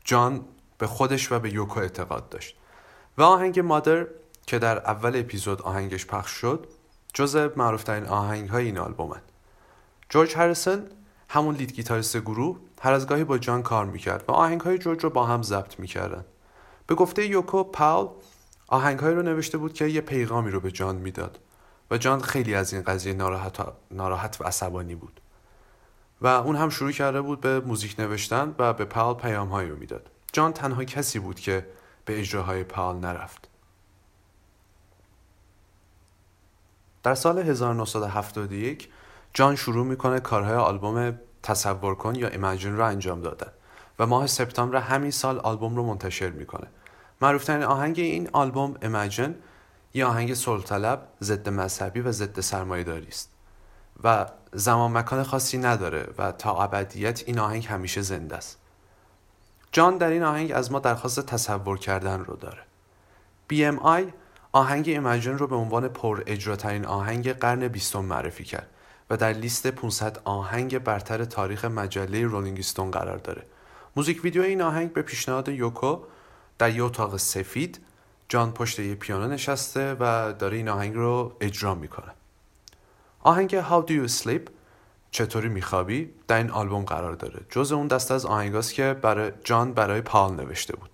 جان به خودش و به یوکو اعتقاد داشت. و آهنگ مادر که در اول اپیزود آهنگش پخش شد جز معروفترین آهنگ های این آلبومن جورج هریسون همون لید گیتاریست گروه هر از گاهی با جان کار می‌کرد و آهنگ های جورج رو با هم ضبط می‌کردن. به گفته یوکو پاول آهنگ رو نوشته بود که یه پیغامی رو به جان می‌داد و جان خیلی از این قضیه ناراحت, ناراحت و عصبانی بود. و اون هم شروع کرده بود به موزیک نوشتن و به پاول پیام رو می‌داد. جان تنها کسی بود که به اجراهای پاول نرفت. در سال 1971 جان شروع می‌کنه کارهای آلبوم تصور کن یا ایمجین رو انجام دادن و ماه سپتامبر همین سال آلبوم رو منتشر می‌کنه. معروفترین آهنگ این آلبوم ایمجین یه آهنگ سلطلب ضد مذهبی و ضد سرمایه‌داری است. و زمان مکان خاصی نداره و تا ابدیت این آهنگ همیشه زنده است. جان در این آهنگ از ما درخواست تصور کردن رو داره. BMI آهنگ ایمجین رو به عنوان پر اجراترین آهنگ قرن بیستم معرفی کرد و در لیست 500 آهنگ برتر تاریخ مجله رولینگ استون قرار داره. موزیک ویدیو این آهنگ به پیشنهاد یوکو در یه اتاق سفید جان پشت یه پیانو نشسته و داره این آهنگ رو اجرا می‌کنه. آهنگ How Do You Sleep چطوری میخوابی؟ در این آلبوم قرار داره. جز اون دسته از آهنگاست که برای جان برای پال نوشته بود.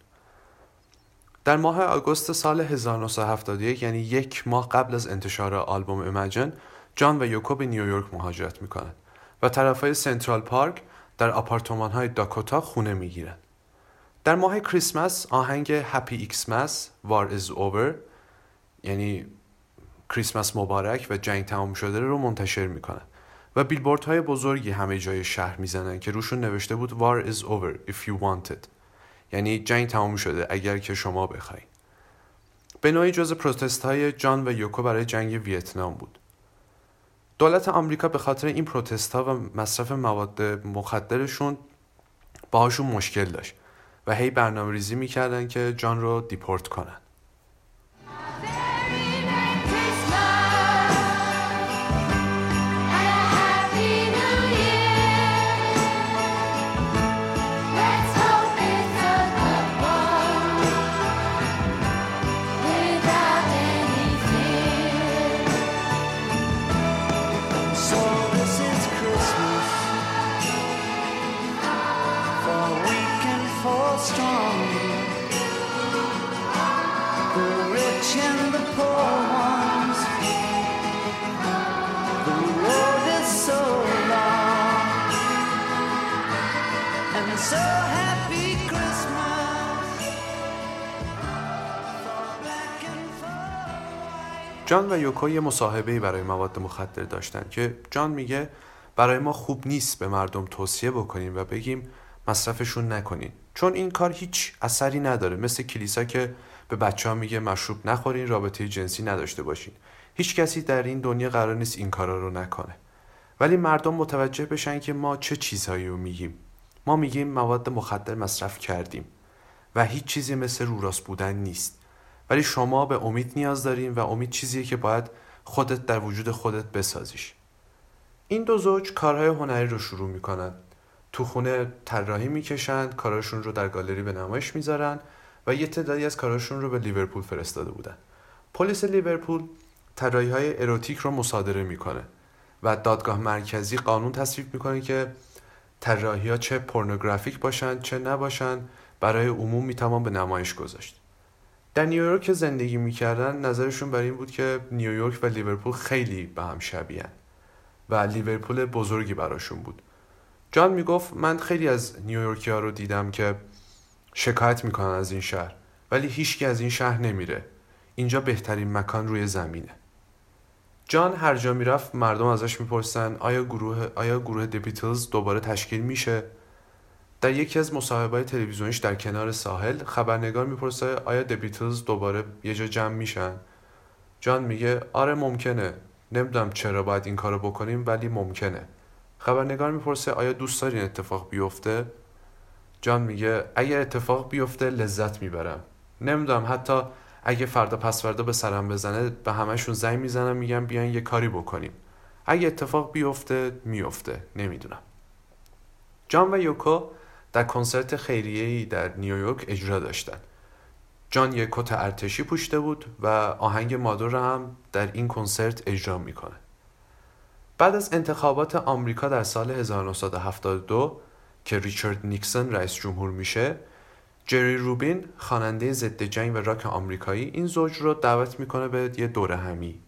در ماه آگوست سال 1971 یعنی یک ماه قبل از انتشار آلبوم ایمجن جان و یوکو به نیویورک مهاجرت می‌کنند و طرفای سنترال پارک در آپارتمان های داکوتا خونه می‌گیرند در ماه کریسمس آهنگ Happy Xmas War Is Over یعنی کریسمس مبارک و جنگ تمام شده رو منتشر می‌کنن و بیلبورد های بزرگی همه جای شهر می‌زنن که روشون نوشته بود War is over if you want یعنی جنگ تمام شده اگر که شما بخواید به نوعی جز protest های جان و یوکو برای جنگ ویتنام بود. دولت آمریکا به خاطر این protest ها و مصرف مواد مخدرشون باهاشون مشکل داشت. و هی برنامه ریزی می‌کردن که جان رو دیپورت کنن. جان و یوکو یه مصاحبه برای مواد مخدر داشتن که جان میگه برای ما خوب نیست به مردم توصیه بکنیم و بگیم مصرفشون نکنین. چون این کار هیچ اثری نداره. مثل کلیسا که به بچه ها میگه مشروب نخورین رابطه جنسی نداشته باشین. هیچ کسی در این دنیا قرار نیست این کارا رو نکنه. ولی مردم متوجه بشن که ما چه چیزهایی رو میگیم. ما میگیم مواد مخدر مصرف کردیم و هیچ چیزی مثل روراست بودن نیست. ولی شما به امید نیاز دارین و امید چیزیه که باید خودت در وجود خودت بسازیش. این دو زوج کارهای هنری رو شروع می‌کنن. تو خونه طراحی می‌کشن کاراشون رو در گالری به نمایش می‌ذارن و یه تعدادی از کاراشون رو به لیورپول فرستاده بودن. پلیس لیورپول طراحی های اروتیک رو مصادره می‌کنه و دادگاه مرکزی قانون تصویب می‌کنه که طراحی ها چه پورنوگرافیک باشن چه نباشن برای عموم می‌توان به نمایش گذاشت. در نیویورک که زندگی می‌کردن نظرشون بر این بود که نیویورک و لیورپول خیلی به هم شبیهن و لیورپول بزرگی براشون بود. جان می‌گفت من خیلی از نیویورکی ها رو دیدم که شکایت می‌کنن از این شهر ولی هیچکی از این شهر نمیره. اینجا بهترین مکان روی زمینه. جان هر جا می‌رفت مردم ازش می‌پرسن آیا گروه آیا گروه د بیتلز دوباره تشکیل میشه؟ در یکی از مصاحبه‌های تلویزیونیش در کنار ساحل خبرنگار می‌پرسه آیا د دوباره یه جا جمع میشن؟ جان میگه آره ممکنه. نمی‌دونم چرا باید این کارو بکنیم ولی ممکنه. خبرنگار می‌پرسه آیا دوست داری این اتفاق بیفته؟ جان میگه اگر اتفاق بیفته لذت می‌برم. نمی‌دونم حتی اگه فردا پس فردا به سرم بزنه به همشون زنگ می‌زنم میگم بیاین یه کاری بکنیم. اگه اتفاق بیفته میفته نمی‌دونم. جان و یوکو در کنسرت خیریه‌ای در نیویورک اجرا داشتن. جان یک کت ارتشی پوشیده بود و آهنگ مادور هم در این کنسرت اجرا می‌کنه. بعد از انتخابات آمریکا در سال 1972 که ریچارد نیکسون رئیس جمهور میشه جری روبین خواننده ضد جنگ و راک آمریکایی این زوج رو دعوت می‌کنه به یه دوره همی.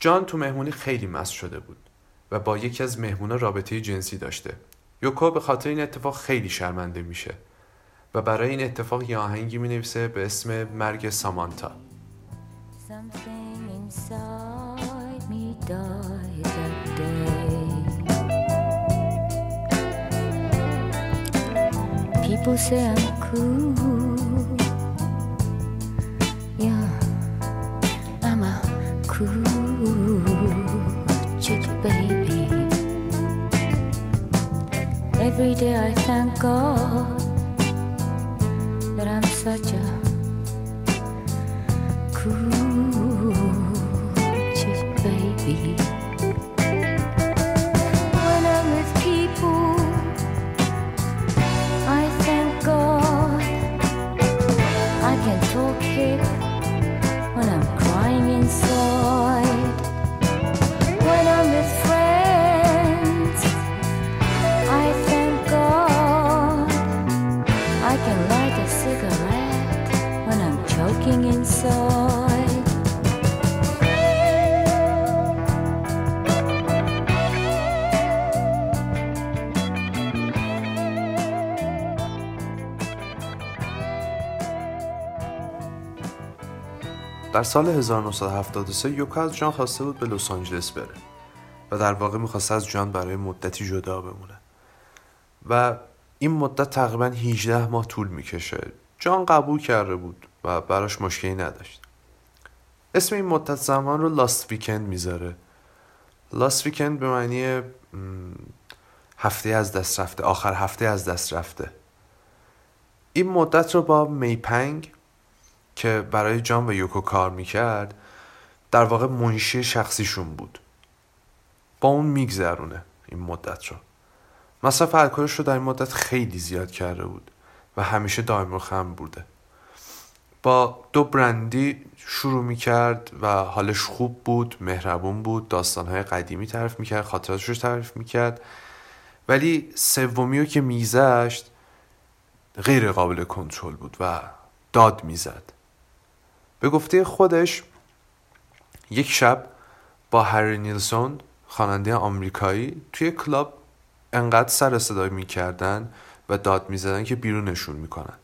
جان تو مهمونی خیلی مست شده بود و با یکی از مهمونا رابطه جنسی داشته. یوکو به خاطر این اتفاق خیلی شرمنده میشه و برای این اتفاق یه آهنگی می‌نویسه به اسم مرگ سامانتا. People say I'm cool. Every day I thank God that I'm such a در سال 1973 یوکا از جان خواسته بود به لس آنجلس بره و در واقع می‌خواسته از جان برای مدتی جدا بمونه. و این مدت تقریبا 18 ماه طول می‌کشه. جان قبول کرده بود و براش مشکلی نداشت. اسم این مدت زمان رو لاست ویکند می‌ذاره. لاست ویکند به معنی هفته از دست رفته آخر هفته از دست رفته. این مدت رو با میپنگ که برای جان و یوکو کار می‌کرد در واقع منشی شخصیشون بود. با اون میگذرونه این مدت رو. مصرف الکلش رو در این مدت خیلی زیاد کرده بود و همیشه دائم و خم بوده. با دو برندی شروع می‌کرد و حالش خوب بود مهربون بود داستانهای قدیمی تعریف می‌کرد خاطراتش رو تعریف می‌کرد. ولی سومی رو که میگذشت غیر قابل کنترل بود و داد می‌زد. به گفته خودش یک شب با هری نیلسون خواننده آمریکایی توی کلاب انقدر سر صدا می‌کردن و داد می‌زدن که بیرونشون می‌کنن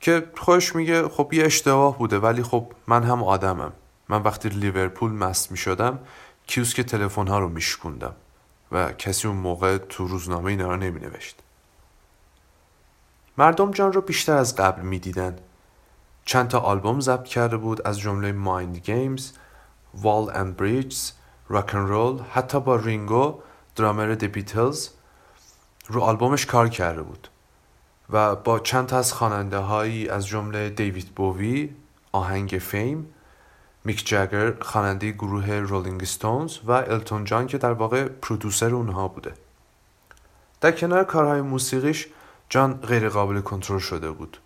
که خودش میگه خب یه اشتباه بوده ولی خب من هم آدمم من وقتی لیورپول مست می شدم کیوسک تلفن ها رو میشکوندم و کسی اون موقع تو روزنامه اینا رو نمی نوشت. مردم جان رو بیشتر از قبل می‌دیدن. چند تا آلبوم ضبط کرده بود از جمله Mind Games، Walls and Bridges، Rock and Roll، حتی با رینگو drummer The Beatles رو آلبومش کار کرده بود. و با چند تا از خواننده هایی از جمله دیوید بووی آهنگ Fame میک جگر خواننده گروه رولینگ ستونز و التون جان که در واقع producer اونها بوده. در کنار کارهای موسیقیش جان غیر قابل کنترل شده بود.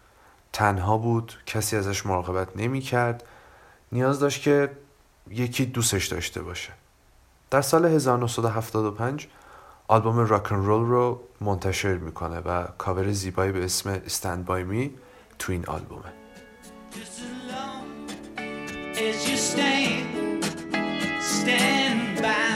تنها بود کسی ازش مراقبت نمی کرد نیاز داشت که یکی دوستش داشته باشه. در سال 1975 آلبوم Rock Roll رو منتشر می‌کنه و کاور زیبایی به اسم Stand by Me تو این آلبومه. Stand by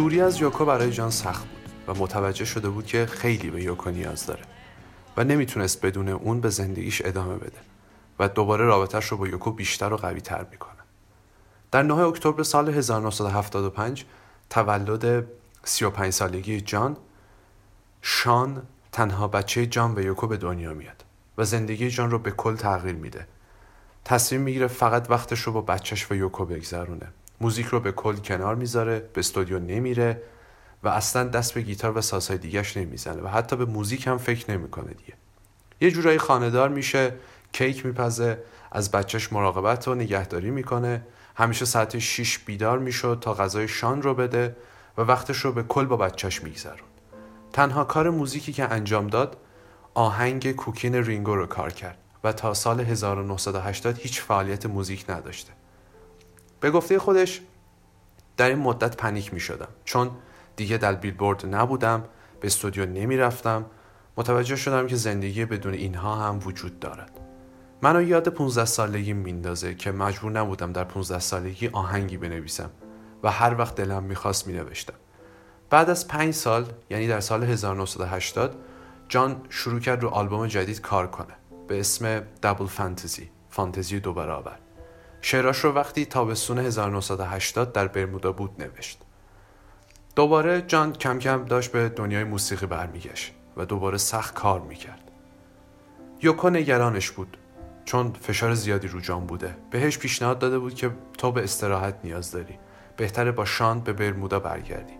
دوری از یوکو برای جان سخت بود و متوجه شده بود که خیلی به یوکو نیاز داره و نمی‌تونست بدون اون به زندگیش ادامه بده و دوباره رابطهش رو با یوکو بیشتر و قوی تر می‌کنه. در 9 اکتبر سال 1975 تولد 35 سالگی جان شان تنها بچه جان و یوکو به دنیا میاد و زندگی جان رو به کل تغییر میده تصمیم می‌گیره فقط وقتش رو با بچهش و یوکو بگذرونه موزیک رو به کل کنار می‌ذاره به استودیو نمیره و اصلا دست به گیتار و سازهای دیگهش نمی‌زنه و حتی به موزیک هم فکر نمی‌کنه دیگه. یه جورایی خاندار میشه کیک میپزه از بچهش مراقبت و نگهداری می‌کنه. همیشه ساعت 6 بیدار می‌شد تا غذای شان رو بده و وقتش رو به کل با بچهش میگذرون. تنها کار موزیکی که انجام داد آهنگ کوکین رینگو رو کار کرد و تا سال 1980 هیچ فعالیت موزیک نداشته. به گفته خودش در این مدت پنیک می شدم. چون دیگه در بیلبورد نبودم به استودیو نمی رفتم. متوجه شدم که زندگی بدون اینها هم وجود دارد. منو یاد 15 سالگی میندازه که مجبور نبودم در 15 سالگی آهنگی بنویسم و هر وقت دلم می‌خواست مینوشتم بعد از پنج سال یعنی در سال 1980 جان شروع کرد رو آلبوم جدید کار کنه. به اسم دبل فانتزی فانتزی دو برابر. شعراش رو وقتی تابستون 1980 در برمودا بود نوشت. دوباره جان کم کم داشت به دنیای موسیقی برمیگشت و دوباره سخت کار می‌کرد. یوکو نگرانش بود چون فشار زیادی رو جان بوده. بهش پیشنهاد داده بود که تو به استراحت نیاز داری. بهتره با شان به برمودا برگردی.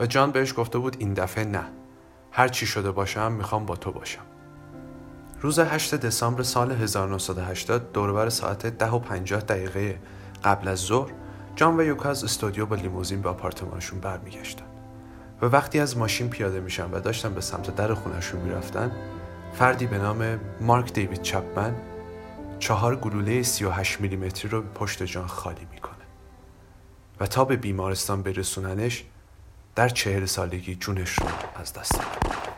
و جان بهش گفته بود این دفعه نه. هر چی شده باشم می‌خوام با تو باشم. روز 8 دسامبر سال 1980 دوربر ساعت 10 و 50 دقیقه قبل از ظهر جان و یوکا از استودیو با لیموزین به آپارتمانشون برمیگشتن. و وقتی از ماشین پیاده میشن و داشتن به سمت در خونشون می‌رفتن فردی به نام مارک دیوید چپمن چهار گلوله 38 میلیمتری رو پشت جان خالی می‌کنه. و تا به بیمارستان برسوننش در چهل سالگی جونش رو از دست میده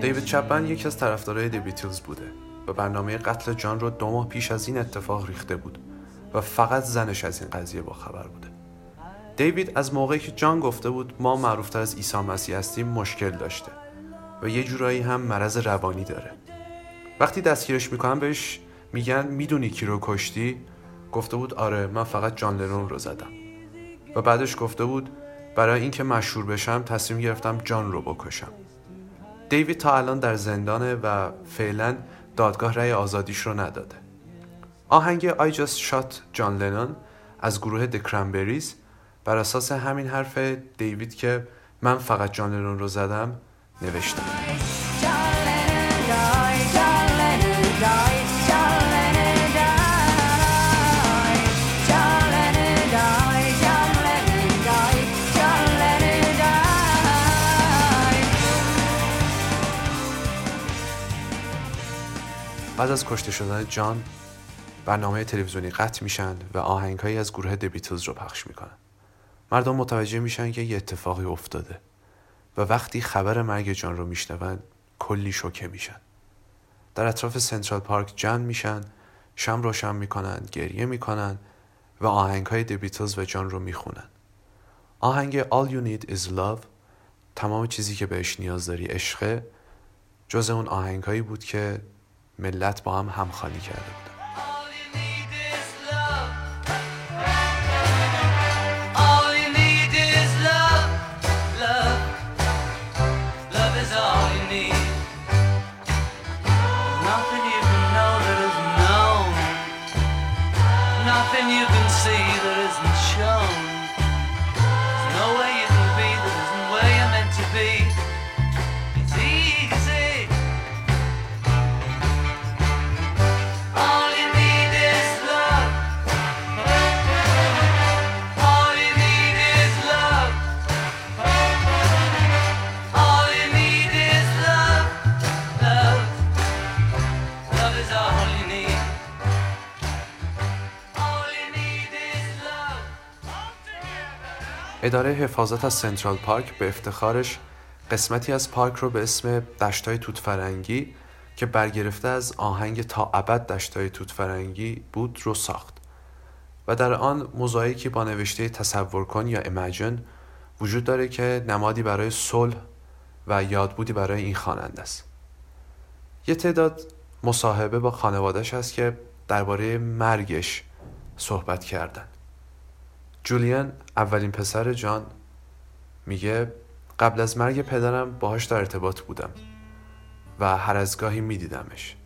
دیوید چپمن یکی از طرفدارای دی بیتلز بوده و برنامه قتل جان رو دو ماه پیش از این اتفاق ریخته بود و فقط زنش از این قضیه با خبر بوده. دیوید از موقعی که جان گفته بود ما معروفتر از عیسی مسیح هستیم مشکل داشته و یه جورایی هم مرض روانی داره. وقتی دستگیرش می‌کنن بهش میگن می‌دونی کی رو کشتی؟ گفته بود آره من فقط جان لنون رو زدم. و بعدش گفته بود برای اینکه مشهور بشم تصمیم گرفتم جان رو بکشم. دیوید تا الان در زندانه و فعلا دادگاه رأی آزادیش رو نداده. آهنگ I Just Shot جان لنون از گروه The Cranberries بر اساس همین حرف دیوید که من فقط جان لنون رو زدم نوشتم. بعد از کشته شدن جان برنامه تلویزیونی قطع میشن و آهنگهایی از گروه د بیتلز رو پخش می‌کنن. مردم متوجه میشن که یه اتفاقی افتاده و وقتی خبر مرگ جان رو میشنون کلی شوکه میشن. در اطراف سنترال پارک جمع میشن شم روشن می‌کنن گریه می‌کنن و آهنگ های د بیتلز و جان رو می‌خونن. آهنگ All You Need Is Love تمام چیزی که بهش نیاز داری عشقه جز اون آهنگ هایی بود که ملت با هم همخوانی کرده بودن اداره حفاظت از سنترال پارک به افتخارش قسمتی از پارک رو به اسم دشتای توت فرنگی که برگرفته از آهنگ تا ابد دشتای توت فرنگی بود رو ساخت. و در آن موزاییکی با نوشته تصور کن یا ایمجن وجود داره که نمادی برای صلح و یادبودی برای این خواننده است. یه تعداد مصاحبه با خانوادش هست که درباره مرگش صحبت کردن. جولیان اولین پسر جان میگه قبل از مرگ پدرم باهاش در ارتباط بودم و هر از گاهی میدیدمش.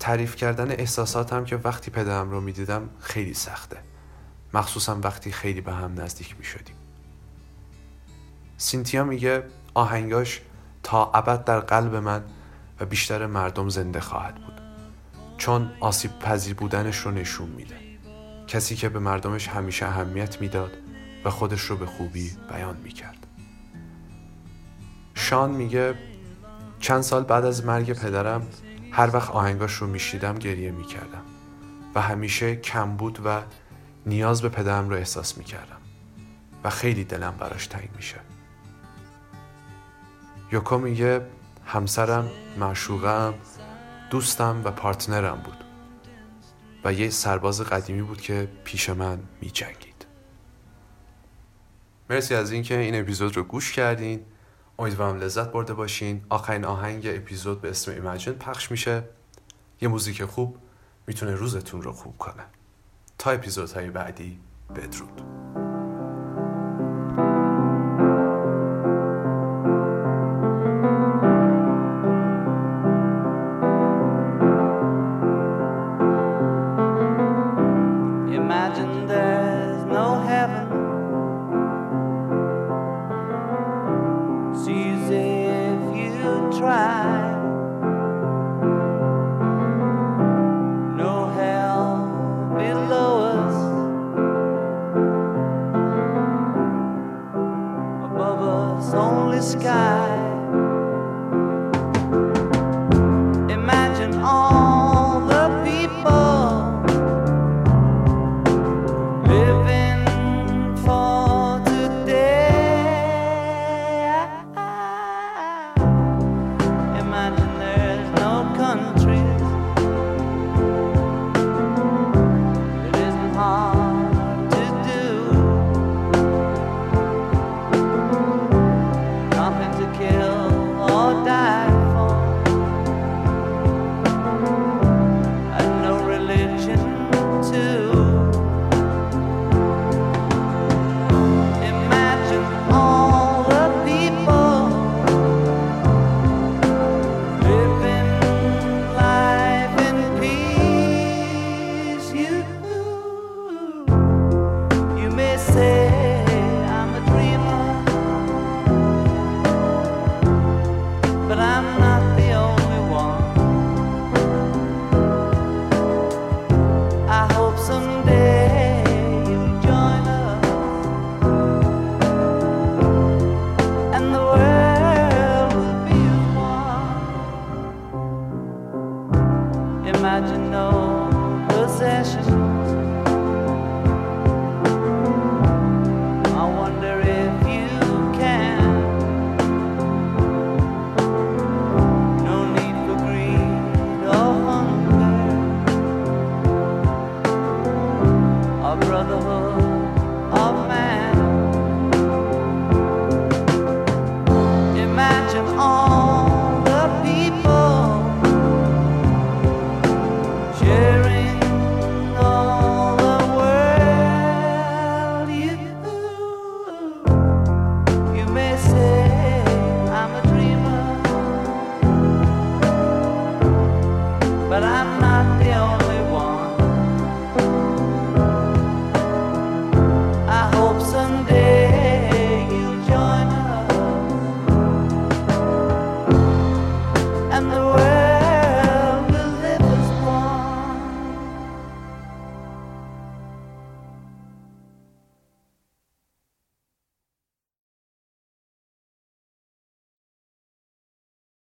تعریف کردن احساساتم که وقتی پدرم رو می‌دیدم خیلی سخته. مخصوصا وقتی خیلی به هم نزدیک می‌شدیم. سینتیا میگه آهنگاش تا ابد در قلب من و بیشتر مردم زنده خواهد بود. چون آسیب پذیر بودنش رو نشون میده. کسی که به مردمش همیشه اهمیت می‌داد و خودش رو به خوبی بیان می‌کرد. شان میگه چند سال بعد از مرگ پدرم هر وقت آهنگاش رو میشیدم گریه می‌کردم و همیشه کم بود و نیاز به پدرم رو احساس می‌کردم و خیلی دلم براش تنگ میشه. یوکو میگه همسرم معشوقم دوستم و پارتنرم بود. و یه سرباز قدیمی بود که پیش من می جنگید مرسی از اینکه این اپیزود رو گوش کردین. امیدوارم لذت برده باشین. آخرین آهنگ اپیزود به اسم ایمجن پخش میشه. یه موزیک خوب می‌تونه روزتون رو خوب کنه. تا اپیزودهای بعدی بدرود.